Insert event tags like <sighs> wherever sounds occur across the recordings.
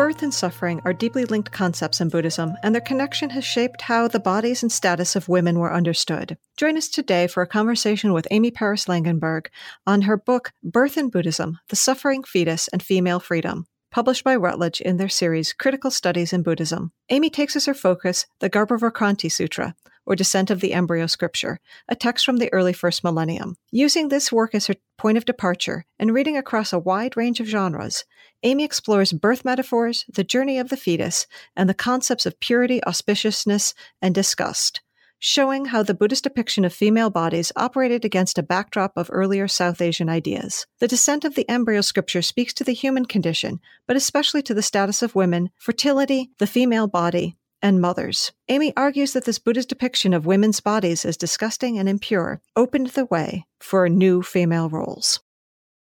Birth and suffering are deeply linked concepts in Buddhism, and their connection has shaped how the bodies and status of women were understood. Join us today for a conversation with Amy Paris Langenberg on her book Birth in Buddhism The Suffering Fetus and Female Freedom published by Routledge in their series Critical Studies in Buddhism. Amy takes as her focus the Garbhavakranti Sutra, or Descent of the Embryo Scripture, a text from the early first millennium. Using this work as her point of departure and reading across a wide range of genres, Amy explores birth metaphors, the journey of the fetus, and the concepts of purity, auspiciousness, and disgust showing how the Buddhist depiction of female bodies operated against a backdrop of earlier South Asian ideas. The descent of the embryo scripture speaks to the human condition, but especially to the status of women, fertility, the female body, and mothers. Amy argues that this Buddhist depiction of women's bodies as disgusting and impure opened the way for new female roles.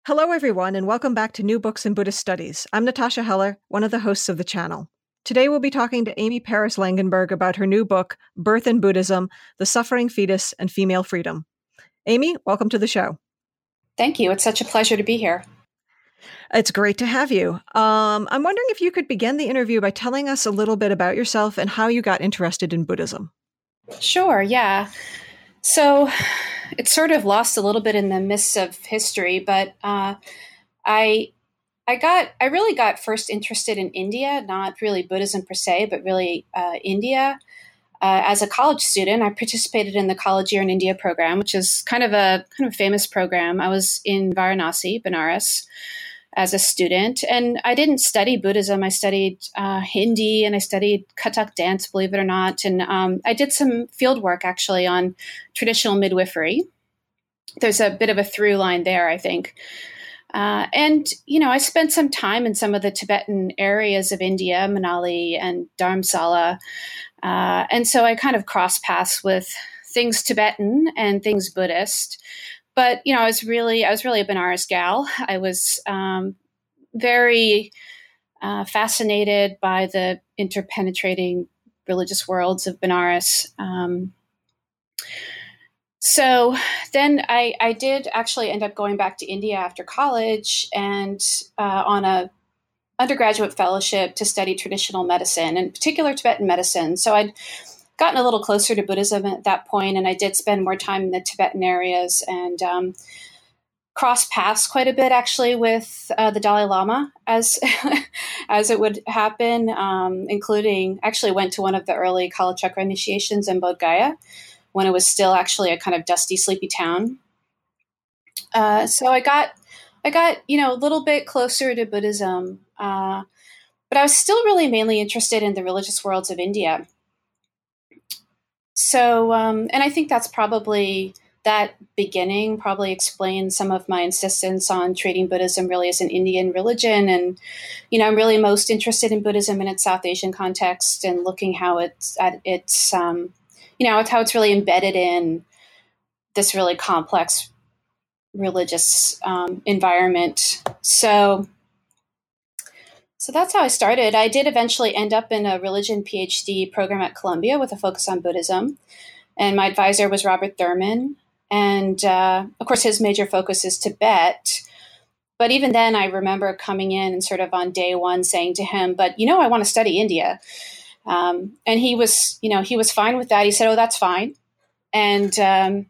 Hello, everyone, and welcome back to New Books in Buddhist Studies. I'm Natasha Heller, one of the hosts of the channel. Today, we'll be talking to Amy Paris Langenberg about her new book, Birth in Buddhism The Suffering Fetus and Female Freedom. Amy, welcome to the show. Thank you. It's such a pleasure to be here. It's great to have you. Um, I'm wondering if you could begin the interview by telling us a little bit about yourself and how you got interested in Buddhism. Sure, yeah. So it's sort of lost a little bit in the mists of history, but uh, I I got, I really got first interested in India, not really Buddhism per se, but really uh, India. Uh, as a college student, I participated in the College Year in India program, which is kind of a kind of famous program. I was in Varanasi, Benares, as a student, and I didn't study Buddhism. I studied uh, Hindi and I studied Kathak dance, believe it or not, and um, I did some field work actually on traditional midwifery. There's a bit of a through line there, I think. Uh, and, you know, I spent some time in some of the Tibetan areas of India, Manali and Dharamsala. Uh, and so I kind of cross paths with things Tibetan and things Buddhist. But, you know, I was really, I was really a Benares gal. I was um, very uh, fascinated by the interpenetrating religious worlds of Benares. Um, so then I, I did actually end up going back to India after college and uh, on a undergraduate fellowship to study traditional medicine, in particular Tibetan medicine. So I'd gotten a little closer to Buddhism at that point, and I did spend more time in the Tibetan areas and um, cross paths quite a bit actually with uh, the Dalai Lama as <laughs> as it would happen, um, including actually went to one of the early Kalachakra initiations in Bodh Gaya when it was still actually a kind of dusty, sleepy town. Uh, so I got, I got you know a little bit closer to Buddhism, uh, but I was still really mainly interested in the religious worlds of India. So, um, and I think that's probably that beginning probably explains some of my insistence on treating Buddhism really as an Indian religion. And, you know, I'm really most interested in Buddhism in its South Asian context and looking how it's at its um, you know, how it's really embedded in this really complex religious um, environment. So, so that's how I started. I did eventually end up in a religion PhD program at Columbia with a focus on Buddhism, and my advisor was Robert Thurman, and uh, of course his major focus is Tibet. But even then, I remember coming in and sort of on day one saying to him, "But you know, I want to study India." Um, and he was, you know, he was fine with that. He said, "Oh, that's fine." And um,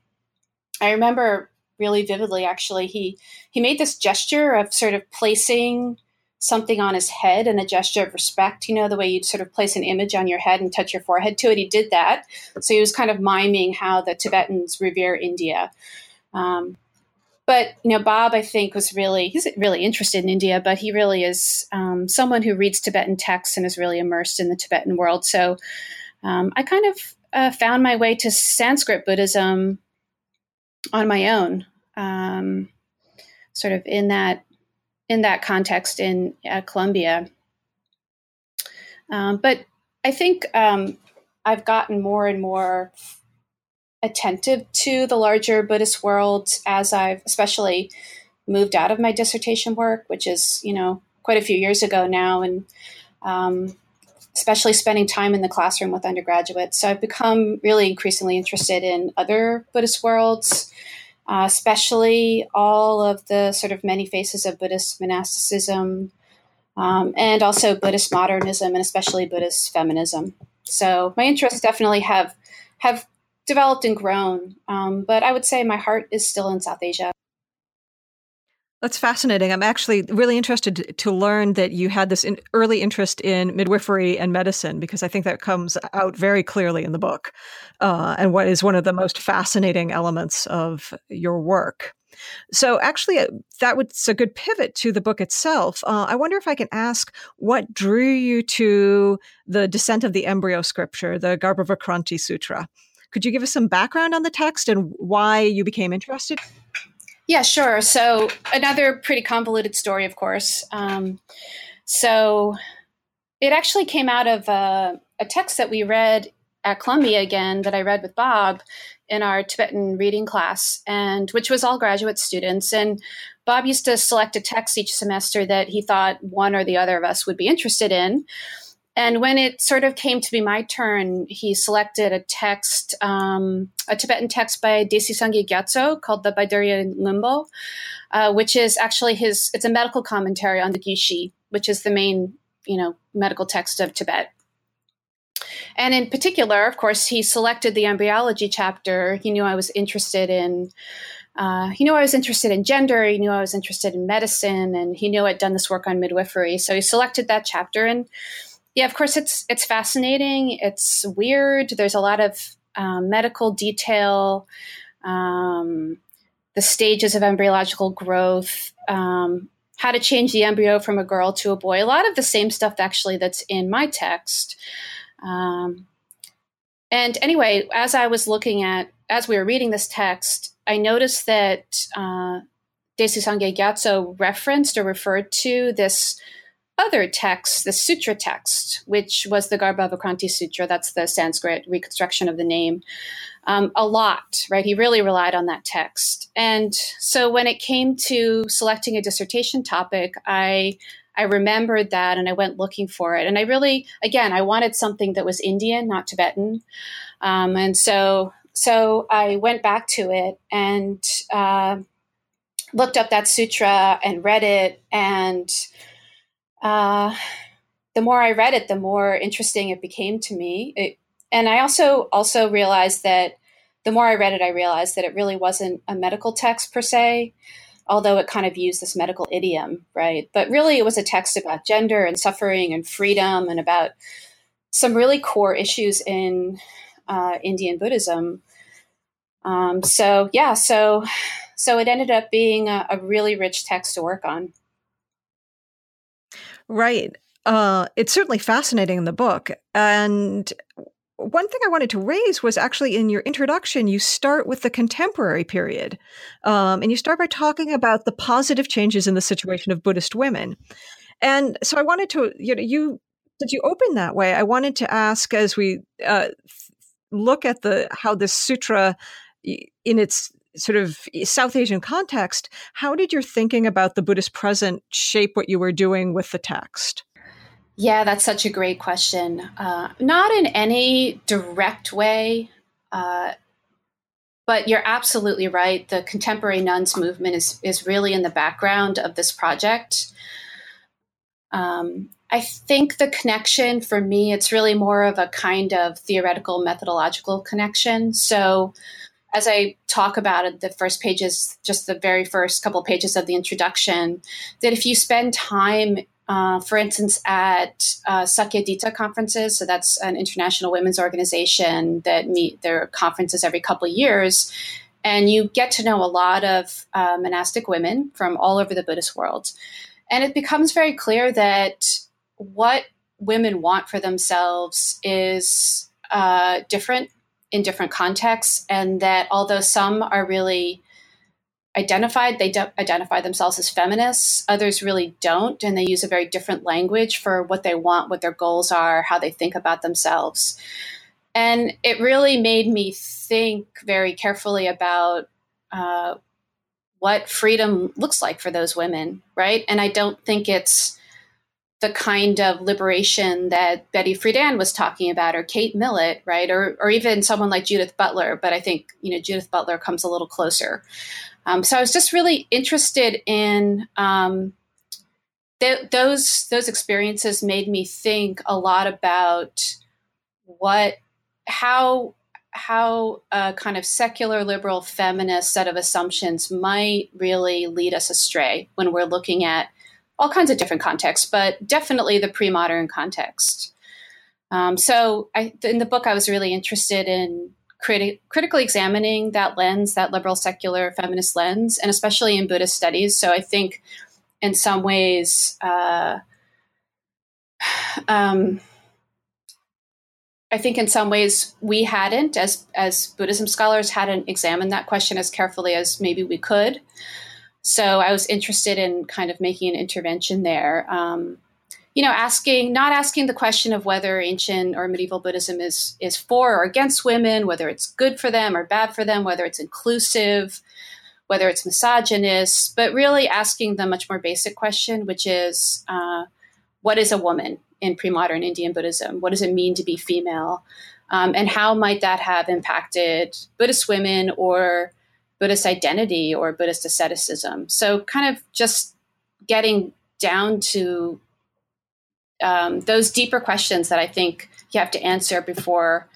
I remember really vividly, actually, he he made this gesture of sort of placing something on his head and a gesture of respect. You know, the way you'd sort of place an image on your head and touch your forehead to it. He did that, so he was kind of miming how the Tibetans revere India. Um, but you know, Bob, I think, was really he's really interested in India, but he really is um, someone who reads Tibetan texts and is really immersed in the Tibetan world. So um, I kind of uh, found my way to Sanskrit Buddhism on my own, um, sort of in that in that context in at Columbia. Um, but I think um, I've gotten more and more attentive to the larger Buddhist world as I've especially moved out of my dissertation work, which is, you know, quite a few years ago now, and um, especially spending time in the classroom with undergraduates. So I've become really increasingly interested in other Buddhist worlds, uh, especially all of the sort of many faces of Buddhist monasticism. um, and also Buddhist modernism and especially Buddhist feminism. So my interests definitely have have developed and grown, um, but I would say my heart is still in South Asia. That's fascinating. I'm actually really interested to learn that you had this in early interest in midwifery and medicine because I think that comes out very clearly in the book uh, and what is one of the most fascinating elements of your work. So, actually, uh, that was a good pivot to the book itself. Uh, I wonder if I can ask what drew you to the Descent of the Embryo Scripture, the Garbhavakranti Sutra. Could you give us some background on the text and why you became interested? Yeah, sure. So another pretty convoluted story, of course. Um, so it actually came out of a, a text that we read at Columbia again that I read with Bob in our Tibetan reading class, and which was all graduate students. And Bob used to select a text each semester that he thought one or the other of us would be interested in. And when it sort of came to be my turn, he selected a text, um, a Tibetan text by Desi Sangye Gyatso called the Baidurya Ngonpo, uh, which is actually his, it's a medical commentary on the Gyushi, which is the main, you know, medical text of Tibet. And in particular, of course, he selected the embryology chapter. He knew I was interested in uh, he knew I was interested in gender. He knew I was interested in medicine, and he knew I'd done this work on midwifery. So he selected that chapter, and yeah, of course, it's it's fascinating. It's weird. There's a lot of um, medical detail, um, the stages of embryological growth, um, how to change the embryo from a girl to a boy. A lot of the same stuff actually that's in my text. Um, and anyway, as I was looking at, as we were reading this text, I noticed that uh, Desi Sangye Gyatso referenced or referred to this other text, the sutra text, which was the Garbhavakranti Sutra, that's the Sanskrit reconstruction of the name, um, a lot, right? He really relied on that text. And so when it came to selecting a dissertation topic, I I remembered that and I went looking for it. And I really, again, I wanted something that was Indian, not Tibetan. Um, and so, so I went back to it and uh, looked up that sutra and read it and uh, the more I read it, the more interesting it became to me. It, and I also also realized that the more I read it, I realized that it really wasn't a medical text per se, although it kind of used this medical idiom, right? But really, it was a text about gender and suffering and freedom and about some really core issues in uh, Indian Buddhism. Um, so yeah, so so it ended up being a, a really rich text to work on. Right. Uh, it's certainly fascinating in the book. And one thing I wanted to raise was actually in your introduction, you start with the contemporary period. Um, and you start by talking about the positive changes in the situation of Buddhist women. And so I wanted to, you know, you, did you open that way? I wanted to ask as we uh, look at the, how this sutra in its sort of South Asian context, how did your thinking about the Buddhist present shape what you were doing with the text? Yeah, that's such a great question. Uh, not in any direct way, uh, but you're absolutely right. The contemporary nuns movement is is really in the background of this project. Um, I think the connection for me, it's really more of a kind of theoretical methodological connection. So as I talk about it, the first pages, just the very first couple of pages of the introduction, that if you spend time, uh, for instance, at uh, Sakyadhita conferences, so that's an international women's organization that meet their conferences every couple of years, and you get to know a lot of uh, monastic women from all over the Buddhist world. And it becomes very clear that what women want for themselves is uh, different in different contexts, and that although some are really identified, they identify themselves as feminists, others really don't, and they use a very different language for what they want, what their goals are, how they think about themselves. And it really made me think very carefully about uh, what freedom looks like for those women, right? And I don't think it's the kind of liberation that Betty Friedan was talking about, or Kate Millett, right, or or even someone like Judith Butler. But I think you know Judith Butler comes a little closer. Um, so I was just really interested in um, th- those those experiences made me think a lot about what how how a kind of secular liberal feminist set of assumptions might really lead us astray when we're looking at all kinds of different contexts, but definitely the pre modern context. Um, so, I, in the book, I was really interested in criti- critically examining that lens, that liberal secular feminist lens, and especially in Buddhist studies. So, I think in some ways, uh, <sighs> um, I think in some ways we hadn't, as as Buddhism scholars, hadn't examined that question as carefully as maybe we could. So I was interested in kind of making an intervention there. Um, you know, asking not asking the question of whether ancient or medieval Buddhism is is for or against women, whether it's good for them or bad for them, whether it's inclusive, whether it's misogynist, but really asking the much more basic question, which is, uh, what is a woman? in pre-modern Indian Buddhism? What does it mean to be female? Um, and how might that have impacted Buddhist women or Buddhist identity or Buddhist asceticism? So, kind of just getting down to um, those deeper questions that I think you have to answer before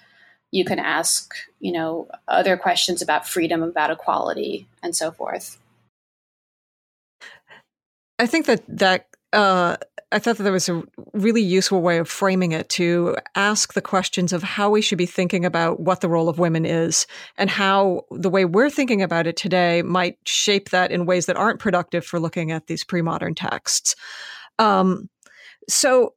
you can ask, you know, other questions about freedom, about equality, and so forth. I think that that uh, I thought that there was a really useful way of framing it to ask the questions of how we should be thinking about what the role of women is and how the way we're thinking about it today might shape that in ways that aren't productive for looking at these pre-modern texts. Um, so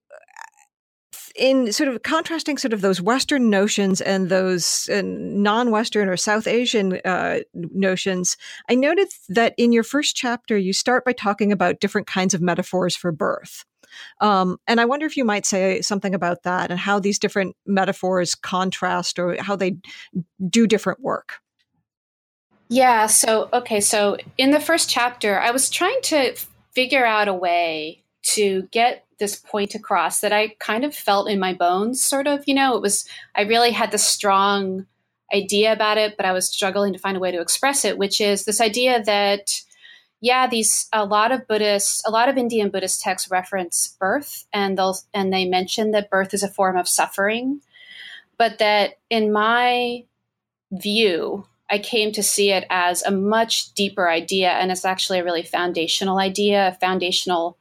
in sort of contrasting sort of those Western notions and those uh, non-Western or South Asian uh, notions, I noted that in your first chapter you start by talking about different kinds of metaphors for birth. Um, and I wonder if you might say something about that and how these different metaphors contrast or how they do different work. Yeah. So, okay. So, in the first chapter, I was trying to figure out a way to get this point across that I kind of felt in my bones, sort of. You know, it was, I really had this strong idea about it, but I was struggling to find a way to express it, which is this idea that yeah, these a lot of Buddhists, a lot of Indian Buddhist texts reference birth, and they'll and they mention that birth is a form of suffering, but that in my view, I came to see it as a much deeper idea, and it's actually a really foundational idea, a foundational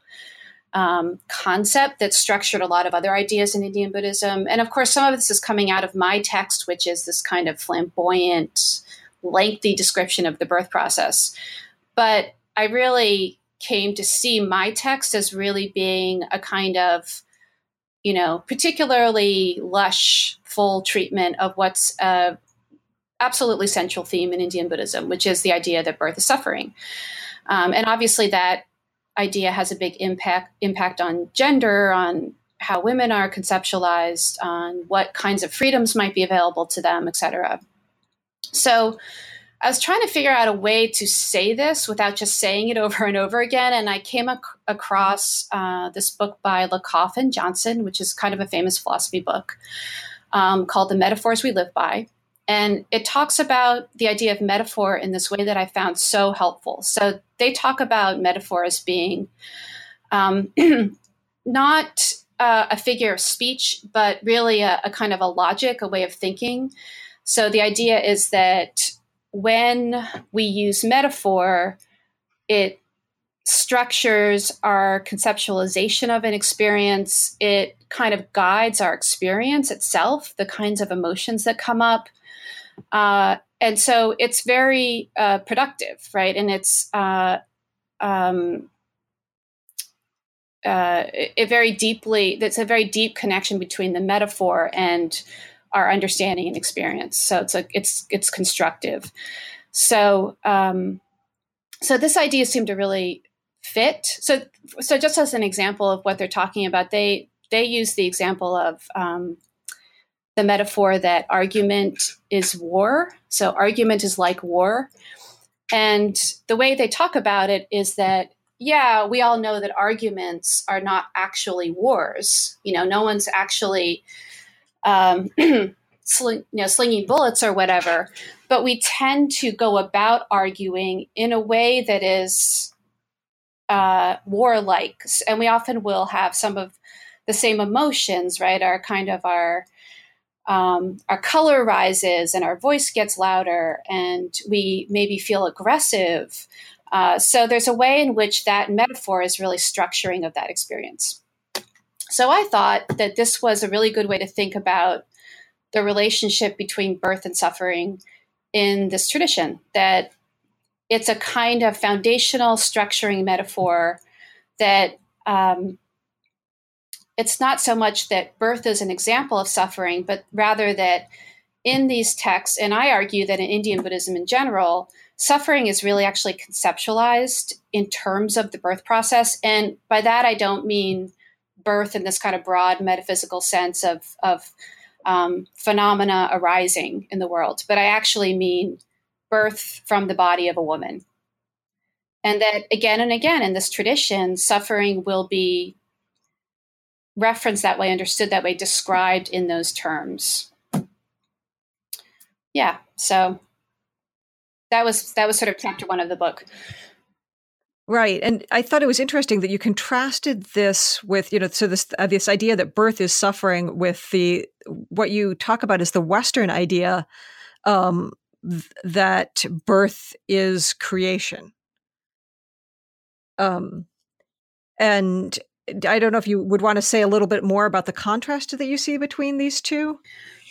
um, concept that structured a lot of other ideas in Indian Buddhism. And of course, some of this is coming out of my text, which is this kind of flamboyant, lengthy description of the birth process. But I really came to see my text as really being a kind of, you know, particularly lush, full treatment of what's a absolutely central theme in Indian Buddhism, which is the idea that birth is suffering. Um, and obviously, that idea has a big impact impact on gender, on how women are conceptualized, on what kinds of freedoms might be available to them, et cetera. So, I was trying to figure out a way to say this without just saying it <laughs> over and over again. And I came ac- across uh, this book by Lakoff and Johnson, which is kind of a famous philosophy book um, called The Metaphors We Live By. And it talks about the idea of metaphor in this way that I found so helpful. So they talk about metaphor as being um, <clears throat> not uh, a figure of speech, but really a, a kind of a logic, a way of thinking. So the idea is that when we use metaphor, it structures our conceptualization of an experience. It kind of guides our experience itself, the kinds of emotions that come up. Uh, and so it's very uh, productive, right? And it's uh, um, uh, it very deeply, that's a very deep connection between the metaphor and our understanding and experience. So it's a, it's it's constructive. So um, so this idea seemed to really fit. So so just as an example of what they're talking about, they they use the example of um, the metaphor that argument is war. So argument is like war, and the way they talk about it is that yeah, we all know that arguments are not actually wars. You know, no one's actually um, <clears throat> sling, you know, slinging bullets or whatever. But we tend to go about arguing in a way that is uh, warlike, and we often will have some of the same emotions, right? Our kind of our um, our color rises and our voice gets louder, and we maybe feel aggressive. Uh, so there's a way in which that metaphor is really structuring of that experience. So I thought that this was a really good way to think about the relationship between birth and suffering in this tradition. That it's a kind of foundational structuring metaphor that um, it's not so much that birth is an example of suffering, but rather that in these texts, and I argue that in Indian Buddhism in general, suffering is really actually conceptualized in terms of the birth process. And by that, I don't mean birth in this kind of broad metaphysical sense of, of um, phenomena arising in the world, but I actually mean birth from the body of a woman. And that again and again in this tradition, suffering will be referenced that way, understood that way, described in those terms. Yeah, so that was that was sort of chapter one of the book. Right, and I thought it was interesting that you contrasted this with you know so this uh, this idea that birth is suffering with the what you talk about is the Western idea um, that birth is creation. Um, and I don't know if you would want to say a little bit more about the contrast that you see between these two.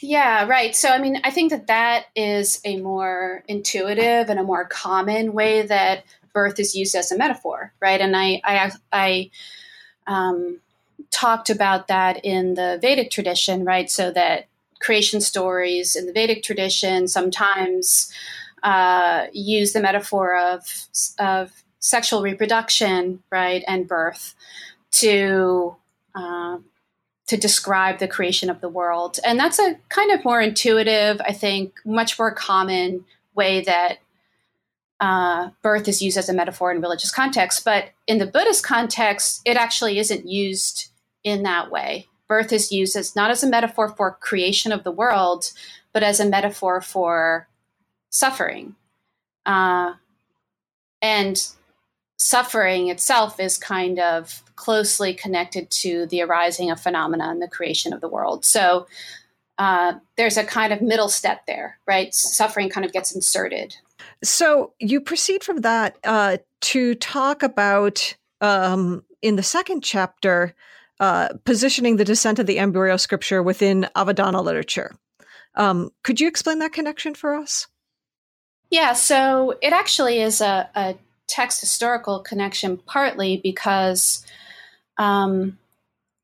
Yeah, right. So, I mean, I think that that is a more intuitive and a more common way that birth is used as a metaphor, right? And I, I, I um, talked about that in the Vedic tradition, right? So that creation stories in the Vedic tradition sometimes uh, use the metaphor of of sexual reproduction, right, and birth to uh, to describe the creation of the world, and that's a kind of more intuitive, I think, much more common way that uh, birth is used as a metaphor in religious context. But in the Buddhist context, it actually isn't used in that way birth is used as not as a metaphor for creation of the world, but as a metaphor for suffering. Uh, and suffering itself is kind of closely connected to the arising of phenomena and the creation of the world. So uh, there's a kind of middle step there, right? Suffering kind of gets inserted. So you proceed from that uh, to talk about um, in the second chapter uh, positioning the descent of the embryo scripture within Avadana literature. Um, could you explain that connection for us? Yeah, so it actually is a, a text historical connection, partly because um,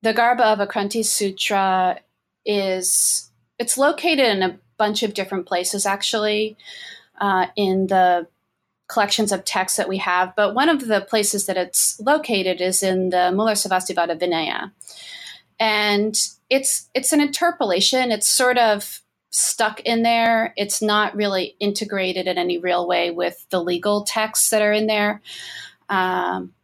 the Garbhavakranti Sutra is it's located in a bunch of different places actually uh, in the collections of texts that we have, but one of the places that it's located is in the Mulasarvastivada Vinaya. And it's it's an interpolation. It's sort of stuck in there. It's not really integrated in any real way with the legal texts that are in there. Um,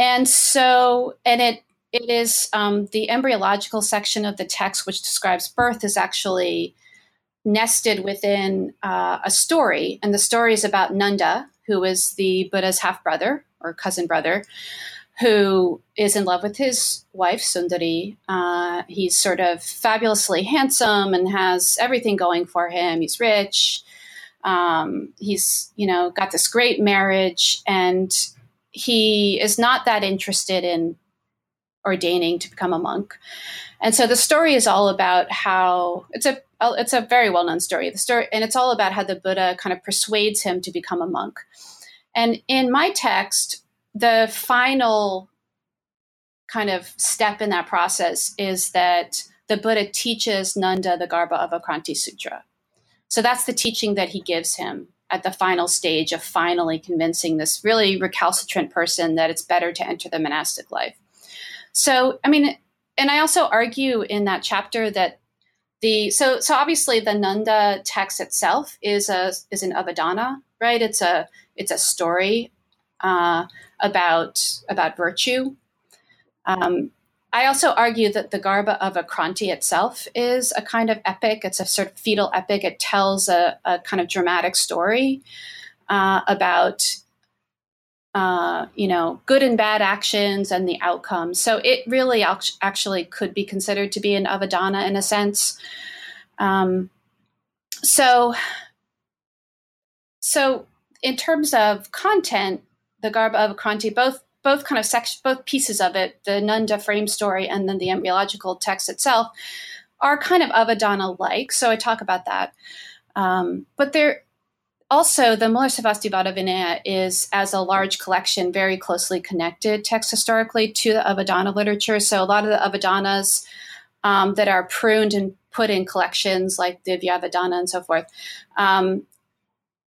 and so, and it it is um, the embryological section of the text, which describes birth, is actually nested within uh, a story. And the story is about Nanda, who is the Buddha's half brother or cousin brother, who is in love with his wife, Sundari. Uh, he's sort of fabulously handsome and has everything going for him. He's rich. Um, he's, you know, got this great marriage, and he is not that interested in ordaining to become a monk. And so the story is all about how it's a it's a very well known story. The story, and it's all about how the Buddha kind of persuades him to become a monk. And in my text, the final kind of step in that process is that the Buddha teaches Nanda the Garbha Avakranti Sutra. So that's the teaching that he gives him at the final stage of finally convincing this really recalcitrant person that it's better to enter the monastic life. So, I mean, and I also argue in that chapter that the so so obviously the Nanda text itself is a is an avadana, right? It's a it's a story uh, about about virtue. Um, I also argue that the Garbhavakranti itself is a kind of epic. It's a sort of fetal epic. It tells a, a kind of dramatic story uh, about uh, you know, good and bad actions and the outcomes. So it really actually could be considered to be an avadana in a sense. Um, so, so in terms of content, the Garbha Avakranti, both both kind of section, both pieces of it, the Nanda frame story and then the embryological text itself, are kind of Avadana like. So I talk about that. Um, but there also, the Mulasarvastivada Vinaya is, as a large collection, very closely connected text historically to the Avadana literature. So a lot of the Avadanas um, that are pruned and put in collections like the Divyavadana and so forth um,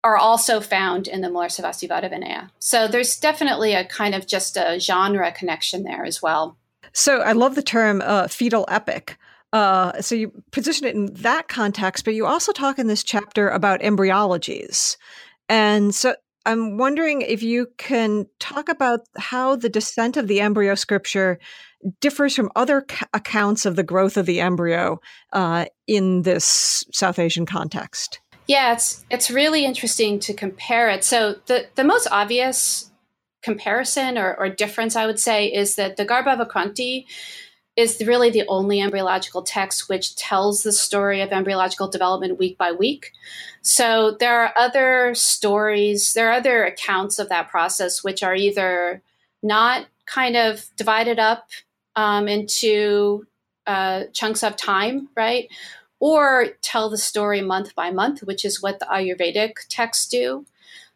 are also found in the Mulasarvastivada Vinaya. So there's definitely a kind of just a genre connection there as well. So I love the term uh, fetal epic. Uh, so you position it in that context, but you also talk in this chapter about embryologies. And so I'm wondering if you can talk about how the descent of the embryo scripture differs from other ca- accounts of the growth of the embryo uh, in this South Asian context. Yeah, it's it's really interesting to compare it. So the the most obvious comparison or, or difference I would say is that the Garbha Avakranti is really the only embryological text which tells the story of embryological development week by week. So there are other stories, there are other accounts of that process which are either not kind of divided up um, into uh, chunks of time, right? Or tell the story month by month, which is what the Ayurvedic texts do.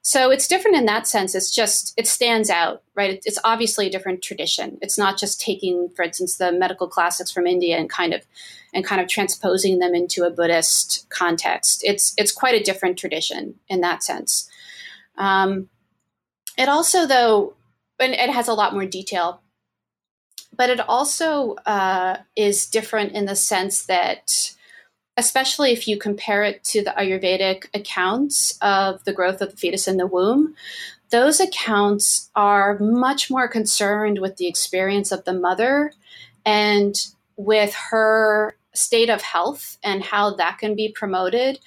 So it's different in that sense. It's just, it stands out, right? It's obviously a different tradition. It's not just taking, for instance, the medical classics from India and kind of, and kind of transposing them into a Buddhist context. It's, it's quite a different tradition in that sense. Um, it also, though, and it has a lot more detail, but it also uh, is different in the sense that especially if you compare it to the Ayurvedic accounts of the growth of the fetus in the womb, those accounts are much more concerned with the experience of the mother and with her state of health and how that can be promoted.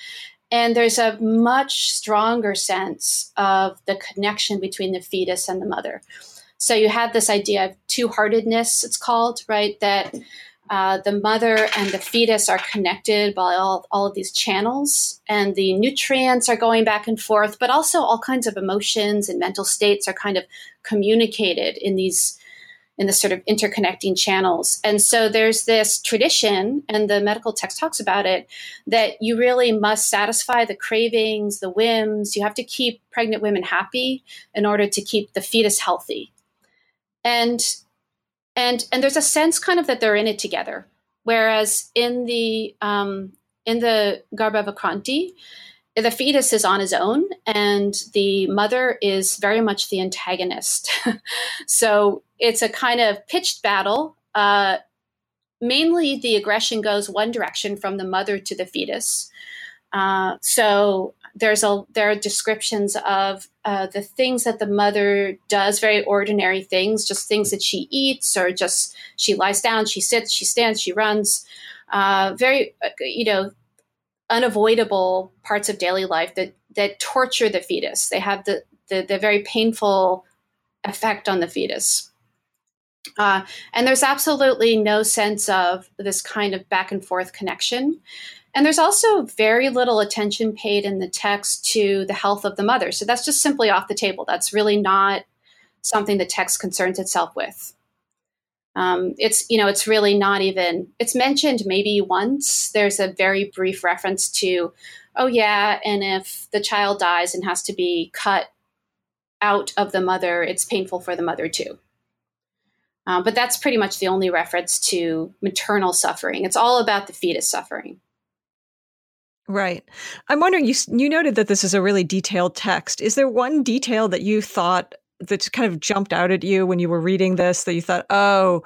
And there's a much stronger sense of the connection between the fetus and the mother. So you have this idea of two heartedness, it's called, right? That uh, the mother and the fetus are connected by all, all of these channels, and the nutrients are going back and forth, but also all kinds of emotions and mental states are kind of communicated in these in the sort of interconnecting channels. And so there's this tradition, and the medical text talks about it, that you really must satisfy the cravings, the whims. You have to keep pregnant women happy in order to keep the fetus healthy. And and and there's a sense kind of that they're in it together. Whereas in the um, in the Garbha Avakranti, the fetus is on his own, and the mother is very much the antagonist. <laughs> so it's a kind of pitched battle. Uh, mainly, the aggression goes one direction from the mother to the fetus. Uh, so there's a there are descriptions of uh, the things that the mother does, very ordinary things, just things that she eats, or just she lies down, she sits, she stands, she runs. Uh, very, uh, you know, unavoidable parts of daily life that that torture the fetus. They have the the, the very painful effect on the fetus. Uh, and there's absolutely no sense of this kind of back and forth connection. And there's also very little attention paid in the text to the health of the mother. So that's just simply off the table. That's really not something the text concerns itself with. Um, it's you know it's really not even it's mentioned maybe once. There's a very brief reference to, oh yeah, and if the child dies and has to be cut out of the mother, it's painful for the mother too. Um, but that's pretty much the only reference to maternal suffering. It's all about the fetus suffering. Right. I'm wondering you you noted that this is a really detailed text. Is there one detail that you thought that kind of jumped out at you when you were reading this that you thought, "Oh,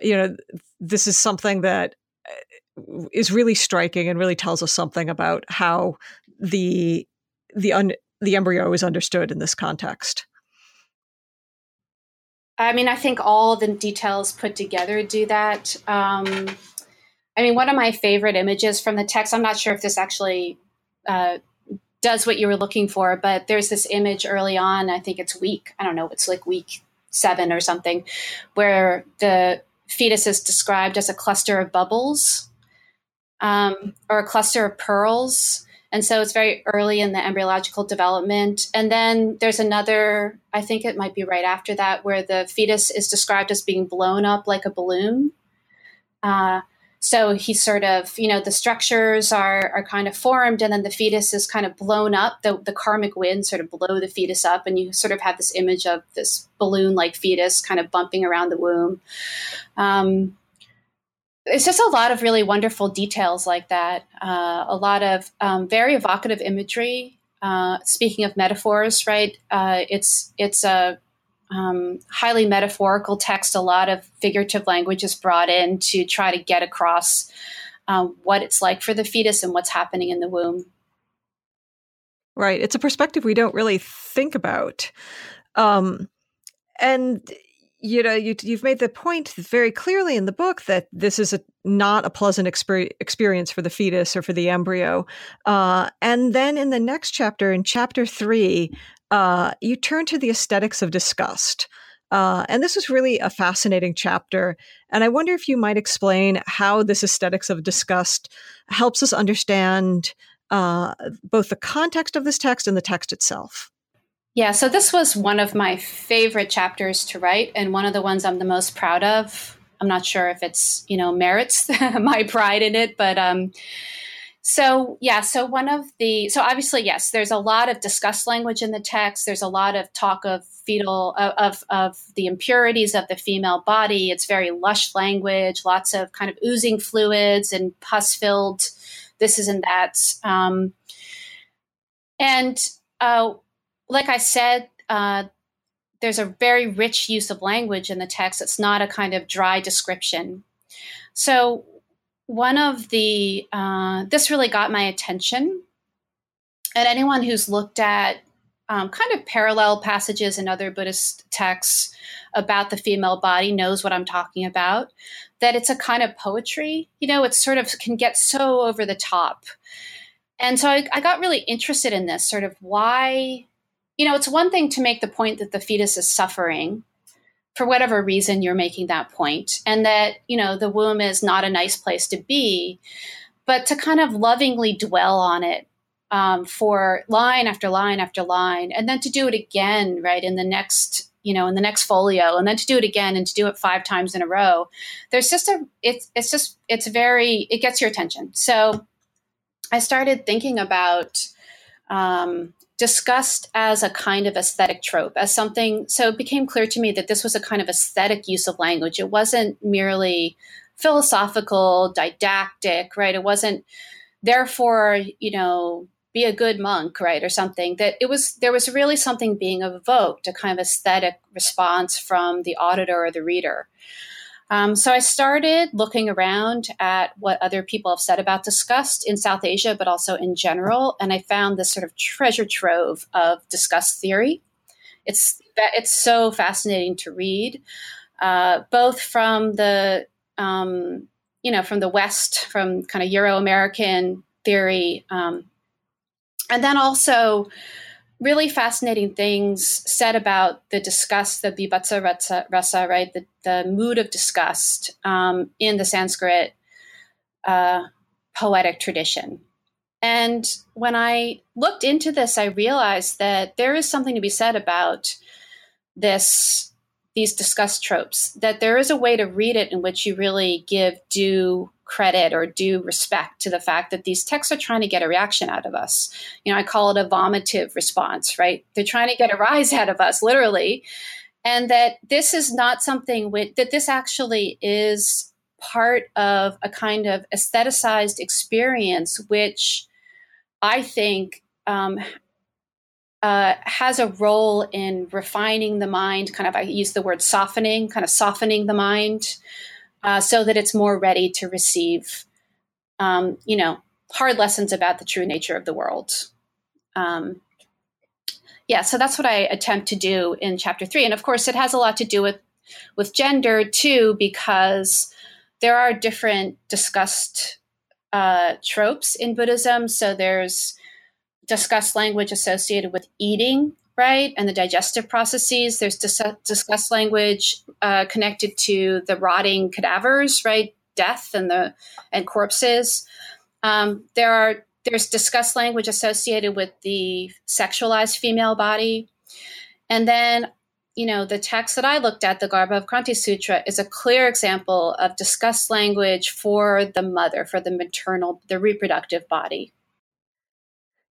you know, this is something that uh, really striking and really tells us something about how the the un, the embryo is understood in this context." I mean, I think all the details put together do that. Um, I mean, one of my favorite images from the text, I'm not sure if this actually uh, does what you were looking for. But there's this image early on. I think it's week. I don't know. It's like week seven or something, where the fetus is described as a cluster of bubbles um, or a cluster of pearls. And so it's very early in the embryological development. And then there's another, I think it might be right after that, where the fetus is described as being blown up like a balloon. Uh, so he sort of, you know, the structures are are kind of formed, and then the fetus is kind of blown up. The the karmic winds sort of blow the fetus up, and you sort of have this image of this balloon like fetus kind of bumping around the womb. Um, it's just a lot of really wonderful details like that. Uh, a lot of um, very evocative imagery. Uh, speaking of metaphors, right? Uh, it's it's a um, highly metaphorical text. A lot of figurative language is brought in to try to get across uh, what it's like for the fetus and what's happening in the womb. Right. It's a perspective we don't really think about. Um, and you know you, have made the point very clearly in the book that this is a, not a pleasant exper- experience for the fetus or for the embryo uh, and then in the next chapter in chapter three uh, you turn to the aesthetics of disgust uh, and this is really a fascinating chapter and i wonder if you might explain how this aesthetics of disgust helps us understand uh, both the context of this text and the text itself yeah, so this was one of my favorite chapters to write and one of the ones I'm the most proud of. I'm not sure if it's, you know, merits <laughs> my pride in it, but um so yeah, so one of the so obviously yes, there's a lot of discussed language in the text. There's a lot of talk of fetal of of the impurities of the female body. It's very lush language, lots of kind of oozing fluids and pus filled this is and that. Um, and uh, like I said, uh, there's a very rich use of language in the text. It's not a kind of dry description. So, one of the, uh, this really got my attention. And anyone who's looked at um, kind of parallel passages in other Buddhist texts about the female body knows what I'm talking about. That it's a kind of poetry, you know, it sort of can get so over the top. And so I, I got really interested in this sort of why you know, it's one thing to make the point that the fetus is suffering for whatever reason you're making that point, and that, you know, the womb is not a nice place to be, but to kind of lovingly dwell on it um, for line after line after line, and then to do it again, right, in the next you know in the next folio and then to do it again and to do it five times in a row. There's just a it's it's just it's very it gets your attention. So i started thinking about um, discussed as a kind of aesthetic trope, as something. So it became clear to me that this was a kind of aesthetic use of language. It wasn't merely philosophical, didactic, right? It wasn't, therefore, you know, be a good monk, right, or something. That it was there was really something being evoked, a kind of aesthetic response from the auditor or the reader. Um, so I started looking around at what other people have said about disgust in South Asia, but also in general, and I found this sort of treasure trove of disgust theory. It's it's so fascinating to read, uh, both from the um, you know from the West, from kind of Euro American theory, um, and then also really fascinating things said about the disgust, the bibhatsa rasa, rasa right, the, the mood of disgust um, in the Sanskrit uh, poetic tradition. And when I looked into this, I realized that there is something to be said about this these disgust tropes. That there is a way to read it in which you really give due credit or due respect to the fact that these texts are trying to get a reaction out of us. You know, I call it a vomitive response, right? They're trying to get a rise out of us, literally. And that this is not something with, that this actually is part of a kind of aestheticized experience, which I think um, uh, has a role in refining the mind, kind of, I use the word softening, kind of softening the mind uh, so that it's more ready to receive, um, you know, hard lessons about the true nature of the world. Um, yeah, so that's what I attempt to do in chapter three, and of course, it has a lot to do with with gender too, because there are different discussed uh, tropes in Buddhism. So there's discussed language associated with eating, right, and the digestive processes. There's dis- discuss language uh, connected to the rotting cadavers, right, death and the and corpses. Um, there are there's discuss language associated with the sexualized female body, and then you know, the text that I looked at, the Garbhavakranti Sutra, is a clear example of discussed language for the mother, for the maternal, the reproductive body.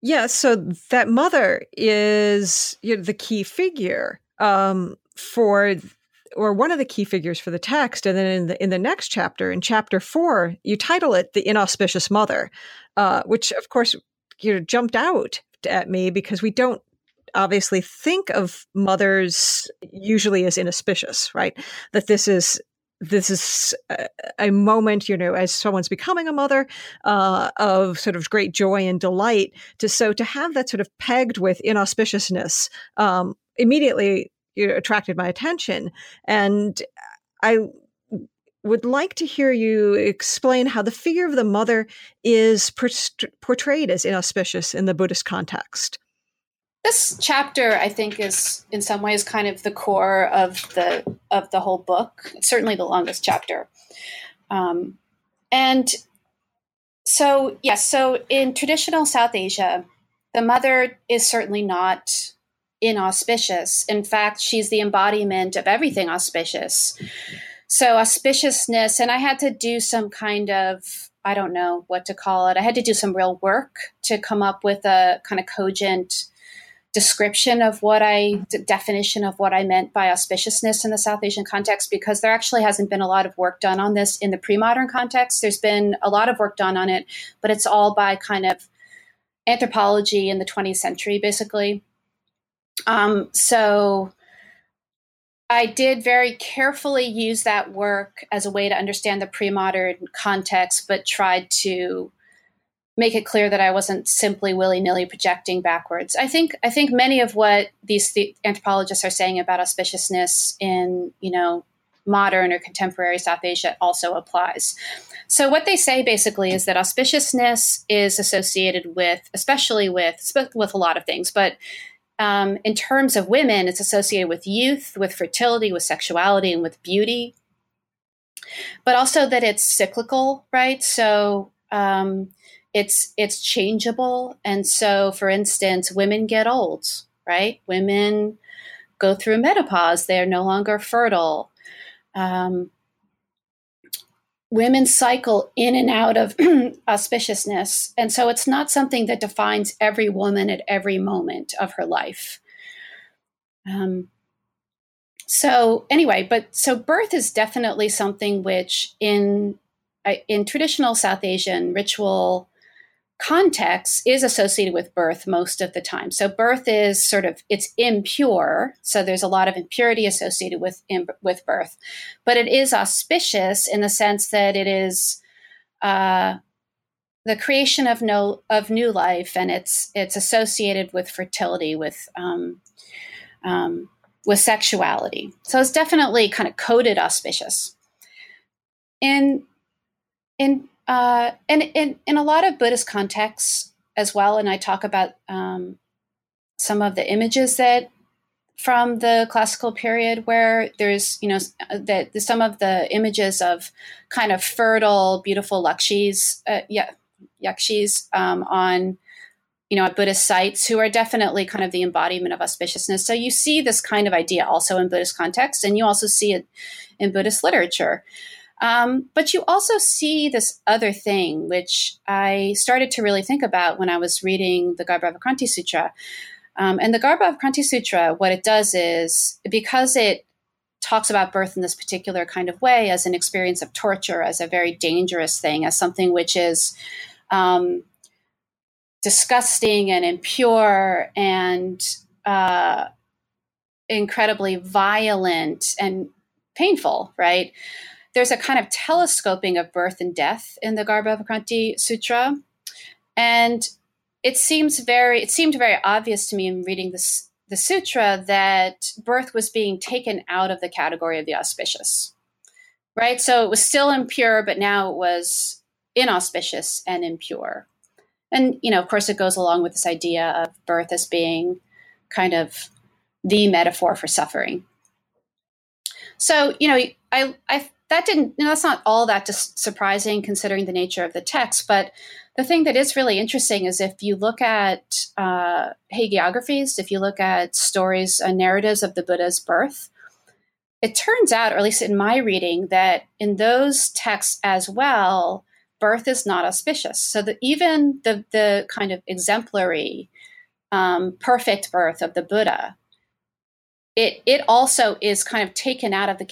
Yeah, so that mother is you know, the key figure um, for, or one of the key figures for the text. And then in the in the next chapter, in chapter four, you title it "The Inauspicious Mother," uh, which of course you know jumped out at me because we don't obviously think of mothers usually as inauspicious, right? That this is this is a, moment, you know, as someone's becoming a mother, uh, of sort of great joy and delight. To so to have that sort of pegged with inauspiciousness um, immediately you know, attracted my attention, and I would like to hear you explain how the figure of the mother is portrayed as inauspicious in the Buddhist context this chapter i think is in some ways kind of the core of the of the whole book. Certainly the longest chapter. Um, and so yes so in traditional south asia the mother is certainly not inauspicious. In fact she's the embodiment of everything auspicious. So auspiciousness and i had to do some kind of i don't know what to call it. I had to do some real work to come up with a kind of cogent description of what I, definition of what I meant by auspiciousness in the South Asian context, because there actually hasn't been a lot of work done on this in the pre modern context. There's been a lot of work done on it, but it's all by kind of anthropology in the 20th century, basically. Um, so I did very carefully use that work as a way to understand the pre modern context, but tried to make it clear that I wasn't simply willy nilly projecting backwards. I think I think many of what these the anthropologists are saying about auspiciousness in you know modern or contemporary South Asia also applies. So what they say basically is that auspiciousness is associated with, especially with with a lot of things, but um, in terms of women, it's associated with youth, with fertility, with sexuality, and with beauty. But also that it's cyclical, right? So um, it's it's changeable. And so for instance women get old right? Women go through menopause. They're no longer fertile. Um, women cycle in and out of <clears throat> auspiciousness. And so it's not something that defines every woman at every moment of her life. Um, so anyway but so birth is definitely something which in uh, in traditional south asian ritual context is associated with birth most of the time. So birth is sort of it's impure, so there's a lot of impurity associated with with birth, but it is auspicious in the sense that it is uh, the creation of no of new life, and it's it's associated with fertility, with um, um, with sexuality. So it's definitely kind of coded auspicious. In in uh, and in, in a lot of Buddhist contexts as well, and I talk about um, some of the images that from the classical period where there's, you know, that some of the images of kind of fertile, beautiful lakshis, uh, yeah, yakshis um, on, you know, Buddhist sites who are definitely kind of the embodiment of auspiciousness. So you see this kind of idea also in Buddhist context, and you also see it in Buddhist literature. Um, but you also see this other thing, which I started to really think about when I was reading the Garbhavakranti Sutra. Um, and the Garbhavakranti Sutra, what it does is because it talks about birth in this particular kind of way as an experience of torture, as a very dangerous thing, as something which is um, disgusting and impure and uh, incredibly violent and painful, right? There's a kind of telescoping of birth and death in the Garbha Garbhavakranti Sutra. And it seems very it seemed very obvious to me in reading this the sutra that birth was being taken out of the category of the auspicious. Right? So it was still impure, but now it was inauspicious and impure. And, you know, of course, it goes along with this idea of birth as being kind of the metaphor for suffering. So, you know, I, I that didn't, you know, that's not all that surprising considering the nature of the text. But the thing that is really interesting is if you look at uh, hagiographies, if you look at stories and narratives of the Buddha's birth, it turns out, or at least in my reading, that in those texts as well, birth is not auspicious. So that even the the kind of exemplary, um, perfect birth of the Buddha, it it also is kind of taken out of the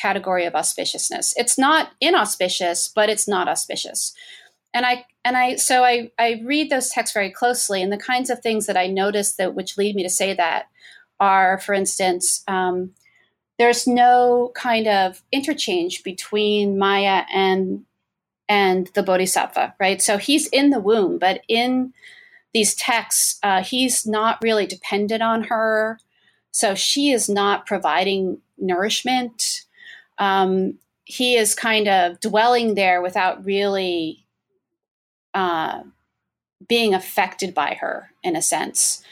category of auspiciousness. It's not inauspicious, but it's not auspicious. And I and I so I I read those texts very closely, and the kinds of things that I notice that which lead me to say that are, for instance. Um, there's no kind of interchange between Maya and and the Bodhisattva, right? So he's in the womb, but in these texts, uh, he's not really dependent on her. So she is not providing nourishment. Um, he is kind of dwelling there without really uh, being affected by her, in a sense.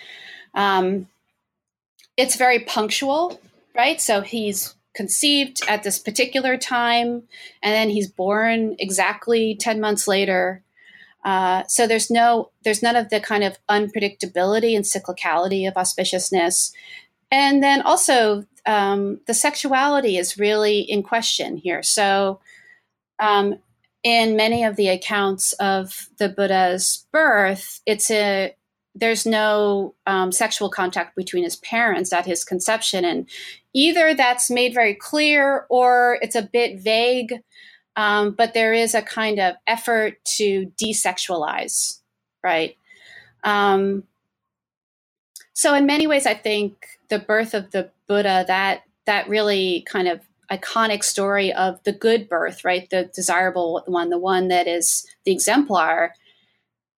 Um, it's very punctual right? So he's conceived at this particular time, and then he's born exactly 10 months later. Uh, so there's no, there's none of the kind of unpredictability and cyclicality of auspiciousness. And then also, um, the sexuality is really in question here. So, um, in many of the accounts of the Buddha's birth, it's a there's no um, sexual contact between his parents at his conception. And either that's made very clear or it's a bit vague, um, but there is a kind of effort to desexualize, right? Um, so, in many ways, I think the birth of the Buddha, that that really kind of iconic story of the good birth, right? The desirable one, the one that is the exemplar.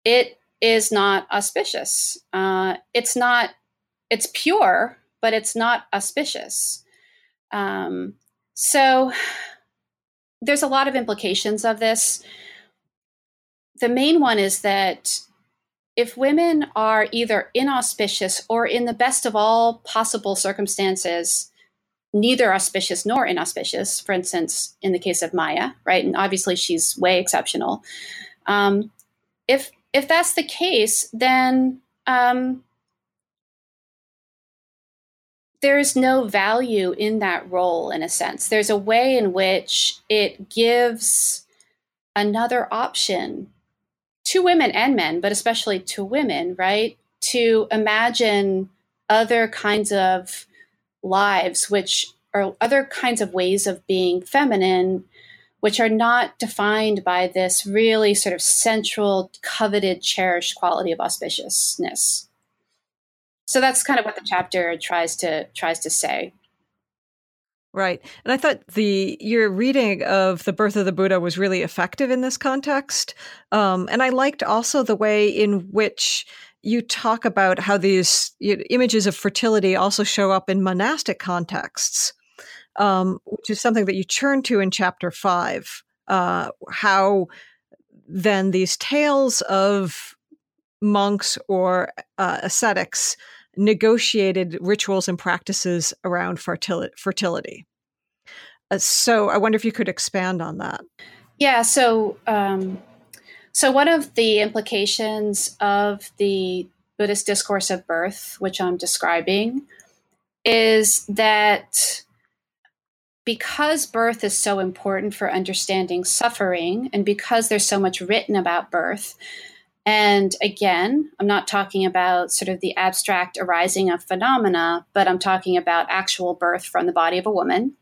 It is not auspicious. Uh, it's not, it's pure, but it's not auspicious. Um, so there's a lot of implications of this. The main one is that if women are either inauspicious or in the best of all possible circumstances, neither auspicious nor inauspicious, for instance, in the case of Maya, right? And obviously she's way exceptional. Um, if if that's the case, then um, there's no value in that role in a sense. There's a way in which it gives another option to women and men, but especially to women, right? To imagine other kinds of lives, which are other kinds of ways of being feminine which are not defined by this really sort of central, coveted, cherished quality of auspiciousness. So that's kind of what the chapter tries to tries to say. Right. And I thought the your reading of the birth of the Buddha was really effective in this context. Um, and I liked also the way in which you talk about how these you know, images of fertility also show up in monastic contexts um, which is something that you turn to in chapter five. Uh, how then these tales of monks or uh, ascetics negotiated rituals and practices around fertili- fertility. Uh, so I wonder if you could expand on that. Yeah. So, um, so one of the implications of the Buddhist discourse of birth, which I'm describing, is that because birth is so important for understanding suffering, and because there's so much written about birth, and again, I'm not talking about sort of the abstract arising of phenomena, but I'm talking about actual birth from the body of a woman.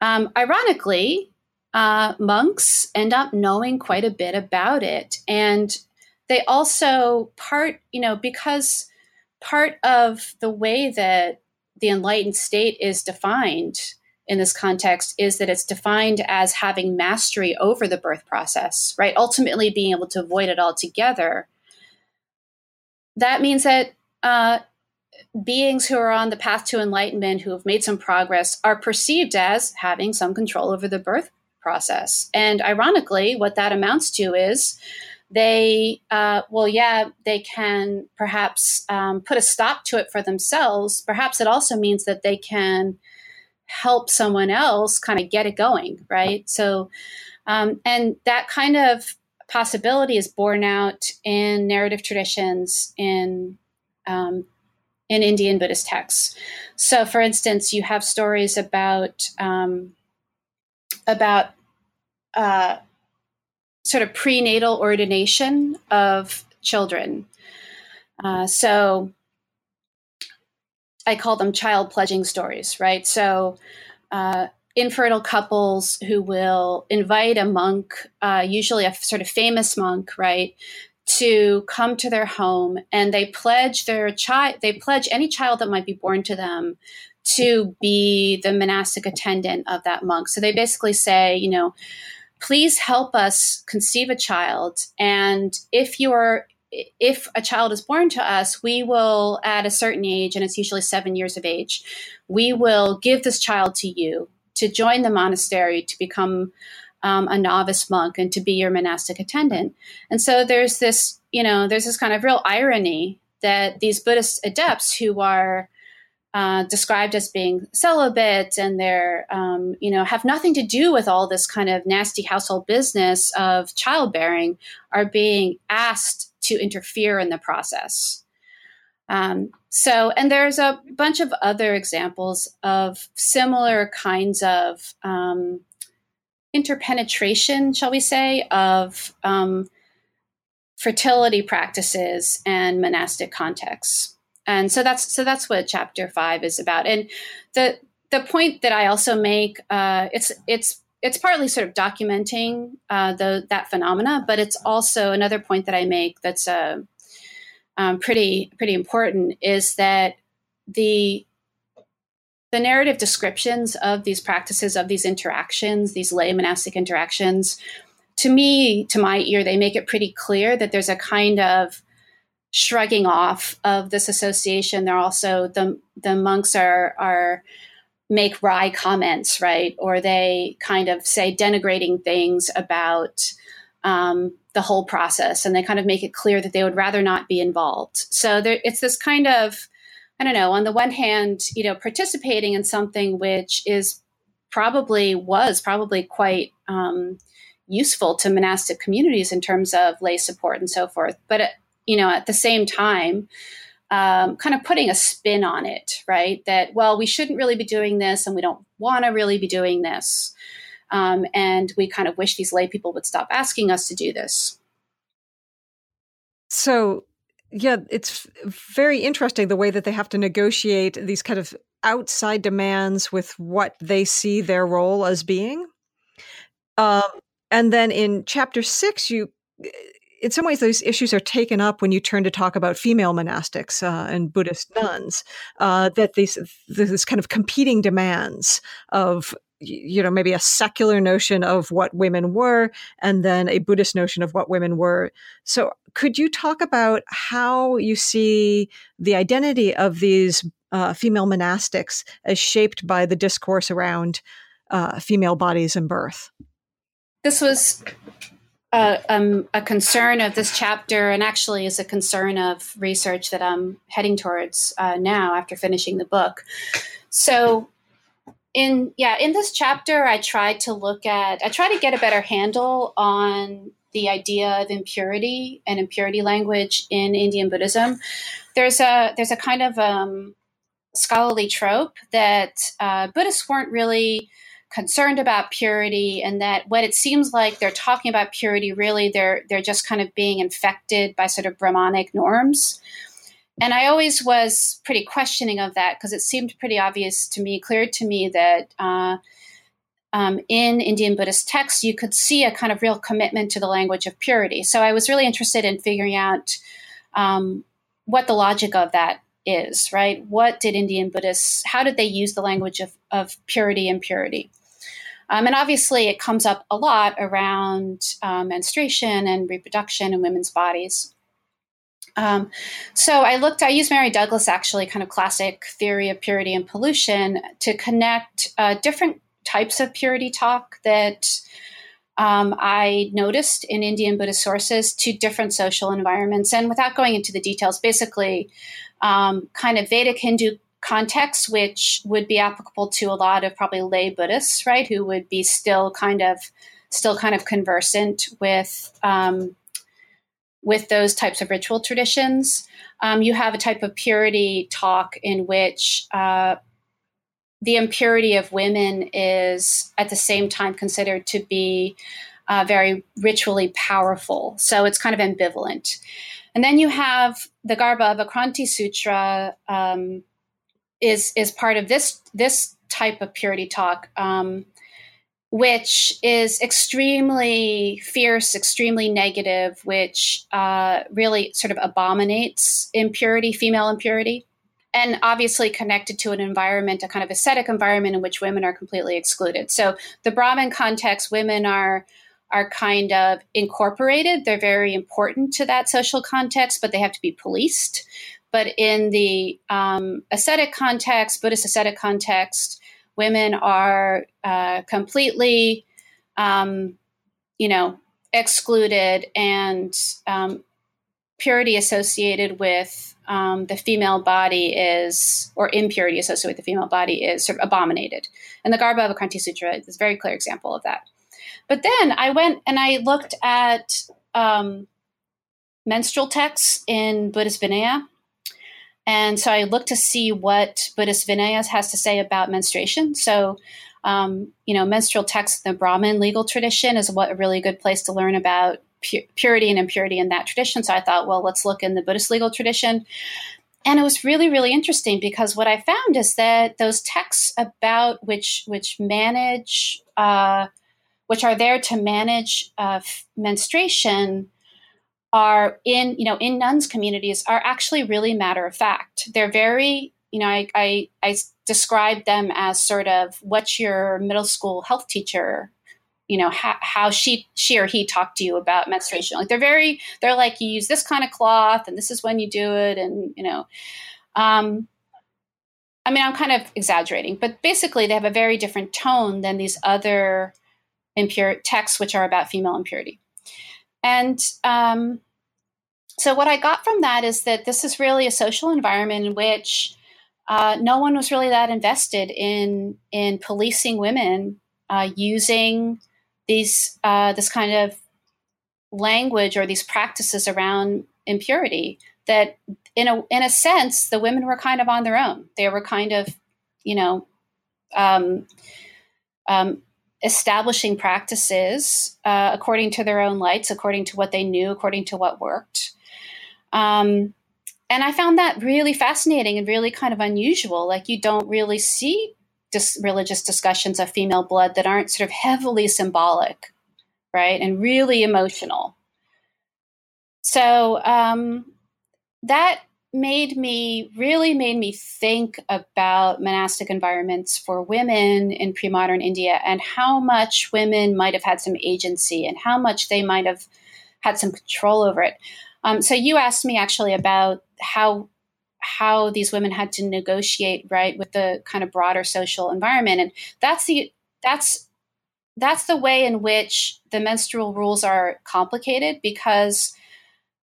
Um, ironically, uh, monks end up knowing quite a bit about it. And they also, part, you know, because part of the way that the enlightened state is defined in this context is that it's defined as having mastery over the birth process, right? Ultimately, being able to avoid it altogether. That means that uh, beings who are on the path to enlightenment, who have made some progress, are perceived as having some control over the birth process. And ironically, what that amounts to is they, uh, well, yeah, they can perhaps um, put a stop to it for themselves. Perhaps it also means that they can help someone else kind of get it going, right? So, um, and that kind of possibility is borne out in narrative traditions in um, in Indian Buddhist texts. So, for instance, you have stories about um, about uh, sort of prenatal ordination of children. Uh, so, I call them child pledging stories, right? So, uh, infertile couples who will invite a monk, uh, usually a sort of famous monk, right, to come to their home and they pledge their child they pledge any child that might be born to them to be the monastic attendant of that monk so they basically say you know please help us conceive a child and if you're if a child is born to us we will at a certain age and it's usually seven years of age we will give this child to you to join the monastery to become um, a novice monk and to be your monastic attendant. And so there's this, you know, there's this kind of real irony that these Buddhist adepts who are uh, described as being celibate and they're, um, you know, have nothing to do with all this kind of nasty household business of childbearing are being asked to interfere in the process. Um, so, and there's a bunch of other examples of similar kinds of um, interpenetration, shall we say, of um, fertility practices and monastic contexts. And so that's so that's what chapter five is about. And the the point that I also make, uh, it's it's it's partly sort of documenting uh, the that phenomena, but it's also another point that I make that's uh, um, pretty pretty important is that the the narrative descriptions of these practices, of these interactions, these lay monastic interactions, to me, to my ear, they make it pretty clear that there's a kind of shrugging off of this association. They're also the the monks are are make wry comments, right? Or they kind of say denigrating things about um, the whole process, and they kind of make it clear that they would rather not be involved. So there, it's this kind of I don't know, on the one hand, you know, participating in something which is probably was probably quite um, useful to monastic communities in terms of lay support and so forth. But, uh, you know, at the same time, um, kind of putting a spin on it, right? That, well, we shouldn't really be doing this and we don't want to really be doing this. Um, and we kind of wish these lay people would stop asking us to do this. So, yeah, it's very interesting the way that they have to negotiate these kind of outside demands with what they see their role as being. Um, and then in chapter six, you, in some ways, those issues are taken up when you turn to talk about female monastics uh, and Buddhist nuns. Uh, that these this kind of competing demands of you know maybe a secular notion of what women were and then a buddhist notion of what women were so could you talk about how you see the identity of these uh, female monastics as shaped by the discourse around uh, female bodies and birth this was uh, um, a concern of this chapter and actually is a concern of research that i'm heading towards uh, now after finishing the book. So in yeah in this chapter i tried to look at i try to get a better handle on the idea of impurity and impurity language in indian buddhism. There's a there's a kind of um, scholarly trope that uh, buddhists weren't really concerned about purity and that what it seems like they're talking about purity really they're they're just kind of being infected by sort of brahmanic norms and I always was pretty questioning of that because it seemed pretty obvious to me, clear to me that uh, um, in Indian Buddhist texts, you could see a kind of real commitment to the language of purity. So I was really interested in figuring out um, what the logic of that is, right? What did Indian Buddhists, how did they use the language of, of purity and purity? Um, and obviously, it comes up a lot around uh, menstruation and reproduction in women's bodies. Um, so I looked, I used Mary Douglas actually, kind of classic theory of purity and pollution to connect uh, different types of purity talk that um, I noticed in Indian Buddhist sources two different social environments. And without going into the details, basically, um, kind of Vedic Hindu context, which would be applicable to a lot of probably lay Buddhists, right, who would be still kind of still kind of conversant with um, with those types of ritual traditions. Um, you have a type of purity talk in which uh, the impurity of women is at the same time considered to be uh, very ritually powerful. So it's kind of ambivalent. And then you have the Garbhavakranti Sutra um, is is part of this this type of purity talk. Um, which is extremely fierce, extremely negative, which uh, really sort of abominates impurity, female impurity, and obviously connected to an environment, a kind of ascetic environment in which women are completely excluded. So the Brahmin context, women are are kind of incorporated. They're very important to that social context, but they have to be policed. But in the um, ascetic context, Buddhist ascetic context, women are uh, completely, um, you know, excluded and um, purity associated with um, the female body is, or impurity associated with the female body is sort of abominated. And the Garbha Sutra is a very clear example of that. But then I went and I looked at um, menstrual texts in Buddhist Vinaya and so I looked to see what Buddhist Vinayas has to say about menstruation. So, um, you know, menstrual texts in the Brahmin legal tradition is what a really good place to learn about pu- purity and impurity in that tradition. So I thought, well, let's look in the Buddhist legal tradition. And it was really, really interesting because what I found is that those texts about which which manage, uh, which are there to manage uh, menstruation, are in you know in nuns communities are actually really matter of fact. They're very you know I, I i describe them as sort of what's your middle school health teacher? You know how, how she she or he talked to you about menstruation. Like they're very they're like you use this kind of cloth and this is when you do it and you know um i mean i'm kind of exaggerating but basically they have a very different tone than these other impure texts which are about female impurity and um, so, what I got from that is that this is really a social environment in which uh, no one was really that invested in in policing women uh, using these uh, this kind of language or these practices around impurity. That in a in a sense, the women were kind of on their own. They were kind of, you know, um, um, establishing practices uh, according to their own lights, according to what they knew, according to what worked. Um, and I found that really fascinating and really kind of unusual. Like, you don't really see dis- religious discussions of female blood that aren't sort of heavily symbolic, right? And really emotional. So, um, that made me really made me think about monastic environments for women in pre-modern India and how much women might have had some agency and how much they might have had some control over it. Um, so you asked me actually about how how these women had to negotiate right with the kind of broader social environment, and that's the that's that's the way in which the menstrual rules are complicated because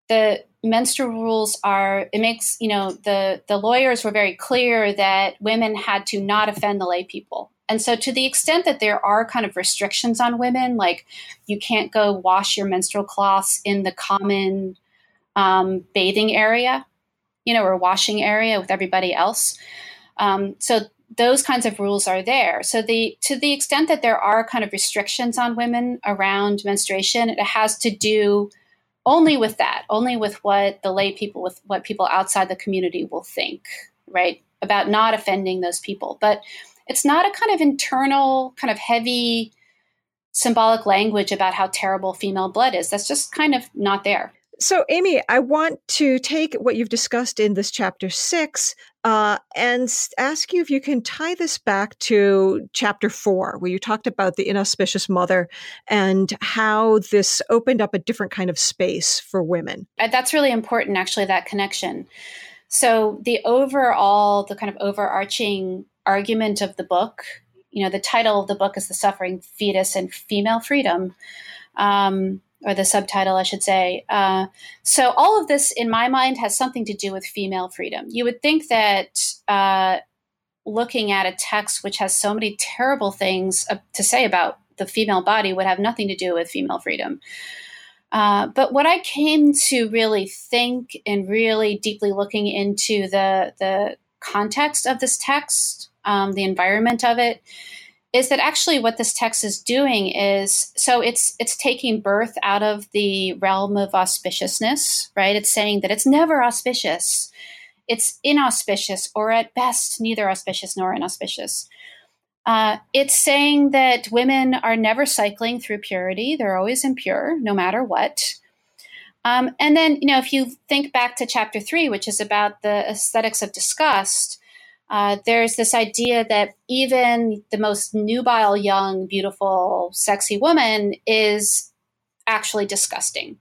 the menstrual rules are it makes you know the the lawyers were very clear that women had to not offend the lay people. And so to the extent that there are kind of restrictions on women like you can't go wash your menstrual cloths in the common um, bathing area you know or washing area with everybody else. Um, so those kinds of rules are there. So the to the extent that there are kind of restrictions on women around menstruation it has to do only with that, only with what the lay people, with what people outside the community will think, right? About not offending those people. But it's not a kind of internal, kind of heavy symbolic language about how terrible female blood is. That's just kind of not there. So, Amy, I want to take what you've discussed in this chapter six uh, and ask you if you can tie this back to chapter four, where you talked about the inauspicious mother and how this opened up a different kind of space for women. Uh, that's really important, actually, that connection. So, the overall, the kind of overarching argument of the book you know, the title of the book is The Suffering Fetus and Female Freedom. Um, or the subtitle, I should say. Uh, so, all of this, in my mind, has something to do with female freedom. You would think that uh, looking at a text which has so many terrible things uh, to say about the female body would have nothing to do with female freedom. Uh, but what I came to really think and really deeply looking into the the context of this text, um, the environment of it, is that actually what this text is doing is so it's it's taking birth out of the realm of auspiciousness, right? It's saying that it's never auspicious, it's inauspicious, or at best neither auspicious nor inauspicious. Uh, it's saying that women are never cycling through purity; they're always impure, no matter what. Um, and then, you know, if you think back to chapter three, which is about the aesthetics of disgust, uh, there's this idea that even the most nubile, young, beautiful, sexy woman is actually disgusting.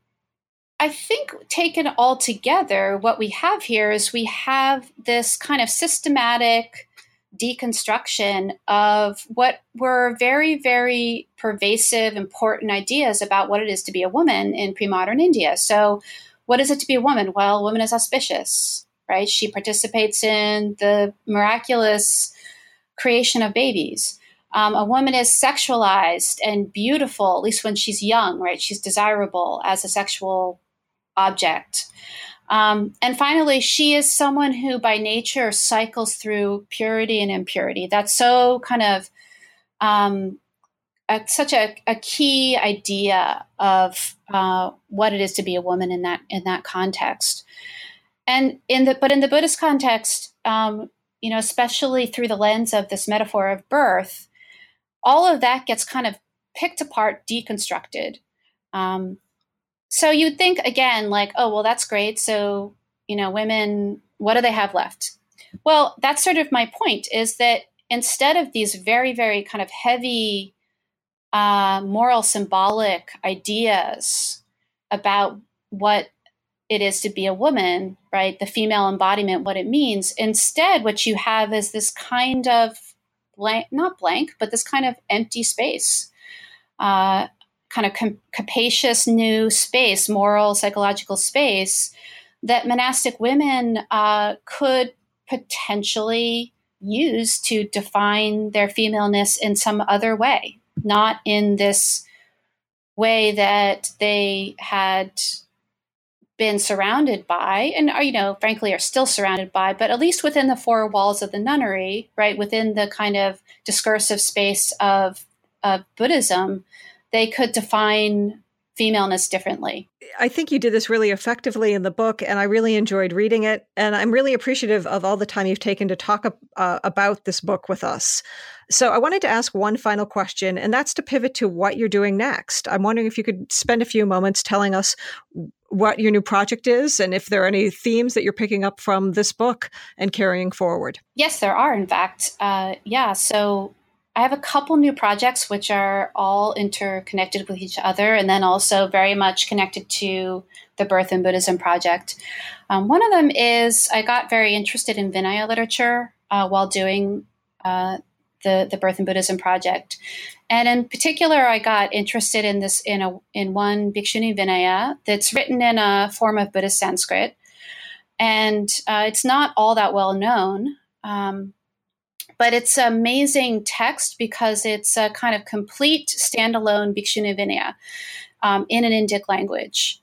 I think taken all together, what we have here is we have this kind of systematic deconstruction of what were very, very pervasive, important ideas about what it is to be a woman in pre modern India. So, what is it to be a woman? Well, a woman is auspicious, right? She participates in the miraculous creation of babies. Um, a woman is sexualized and beautiful, at least when she's young, right? She's desirable as a sexual object. Um, and finally, she is someone who by nature cycles through purity and impurity. That's so kind of um, a, such a, a, key idea of uh, what it is to be a woman in that in that context. And in the but in the Buddhist context, um, you know, especially through the lens of this metaphor of birth, all of that gets kind of picked apart, deconstructed. Um, so you'd think again, like, oh, well, that's great. So, you know, women, what do they have left? Well, that's sort of my point is that instead of these very, very kind of heavy uh, moral symbolic ideas about what it is to be a woman, right? The female embodiment, what it means. Instead, what you have is this kind of blank, not blank, but this kind of empty space. Uh, kind of com- capacious new space, moral, psychological space that monastic women uh, could potentially use to define their femaleness in some other way, not in this way that they had been surrounded by and are you know frankly are still surrounded by but at least within the four walls of the nunnery right within the kind of discursive space of of buddhism they could define femaleness differently. I think you did this really effectively in the book, and I really enjoyed reading it. And I'm really appreciative of all the time you've taken to talk uh, about this book with us. So I wanted to ask one final question, and that's to pivot to what you're doing next. I'm wondering if you could spend a few moments telling us what your new project is and if there are any themes that you're picking up from this book and carrying forward. Yes, there are, in fact. Uh, yeah, so I have a couple new projects which are all interconnected with each other and then also very much connected to the Birth in Buddhism project. Um, one of them is I got very interested in Vinaya literature uh, while doing uh, the, the Birth in Buddhism project. And in particular, I got interested in this in a in one Bhikshuni Vinaya that's written in a form of Buddhist Sanskrit, and uh, it's not all that well known. Um, but it's an amazing text because it's a kind of complete standalone Bhikshuni Vinaya um, in an Indic language.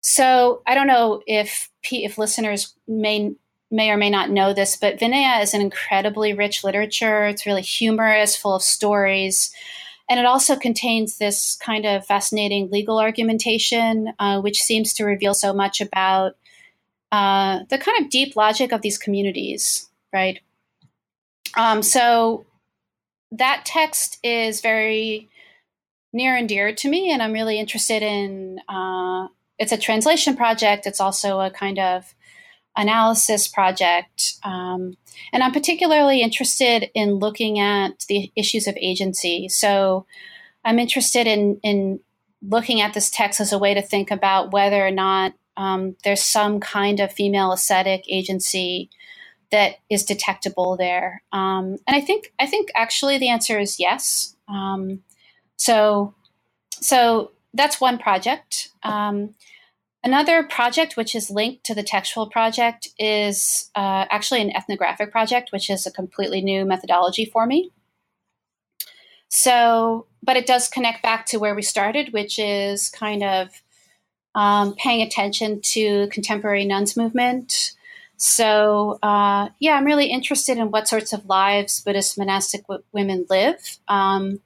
So I don't know if if listeners may may or may not know this, but Vinaya is an incredibly rich literature. It's really humorous, full of stories. And it also contains this kind of fascinating legal argumentation, uh, which seems to reveal so much about uh, the kind of deep logic of these communities, right? Um, so that text is very near and dear to me, and I'm really interested in. Uh, it's a translation project. It's also a kind of analysis project, um, and I'm particularly interested in looking at the issues of agency. So I'm interested in in looking at this text as a way to think about whether or not um, there's some kind of female ascetic agency that is detectable there? Um, and I think I think actually the answer is yes. Um, so so that's one project. Um, another project, which is linked to the textual project, is uh, actually an ethnographic project, which is a completely new methodology for me. So, but it does connect back to where we started, which is kind of um, paying attention to contemporary nuns movement. So, uh, yeah, I'm really interested in what sorts of lives Buddhist monastic w- women live. Um,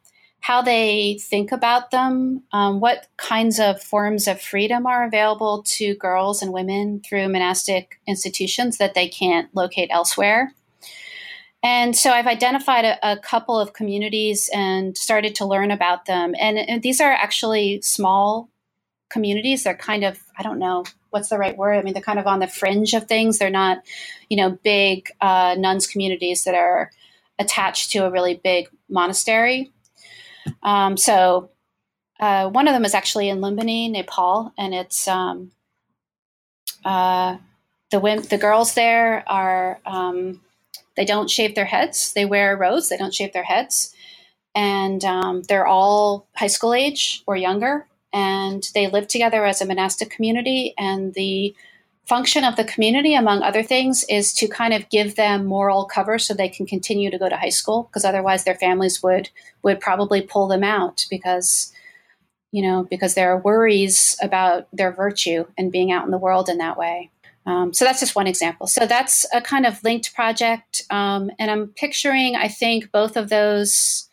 how they think about them, um, what kinds of forms of freedom are available to girls and women through monastic institutions that they can't locate elsewhere. And so I've identified a, a couple of communities and started to learn about them. And, and, these are actually small communities. They're kind of, I don't know what's the right word. I mean, they're kind of on the fringe of things. They're not, you know, big uh, nuns communities that are attached to a really big monastery. Um, so uh, one of them is actually in Lumbini, Nepal, and it's um, uh, the the girls there are um, they don't shave their heads. They wear robes. They don't shave their heads, and um, they're all high school age or younger, and they live together as a monastic community. And the function of the community, among other things, is to kind of give them moral cover so they can continue to go to high school because otherwise their families would would probably pull them out because you know because there are worries about their virtue and being out in the world in that way. Um, so that's just one example. So that's a kind of linked project, um, and I'm picturing I think both of those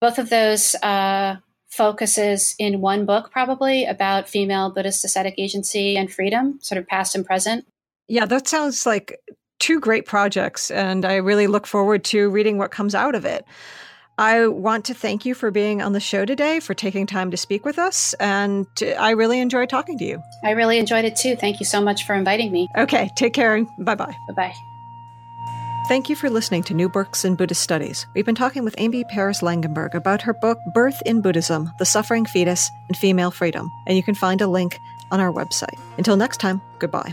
both of those. Uh, focuses in one book, probably about female Buddhist ascetic agency and freedom, sort of past and present. Yeah, that sounds like two great projects, and I really look forward to reading what comes out of it. I want to thank you for being on the show today, for taking time to speak with us, and I really enjoyed talking to you. I really enjoyed it too. Thank you so much for inviting me. Okay, take care and bye bye. Bye bye. Thank you for listening to New Books in Buddhist Studies. We've been talking with Amy Paris Langenberg about her book, Birth in Buddhism The Suffering Fetus and Female Freedom, and you can find a link on our website. Until next time, goodbye.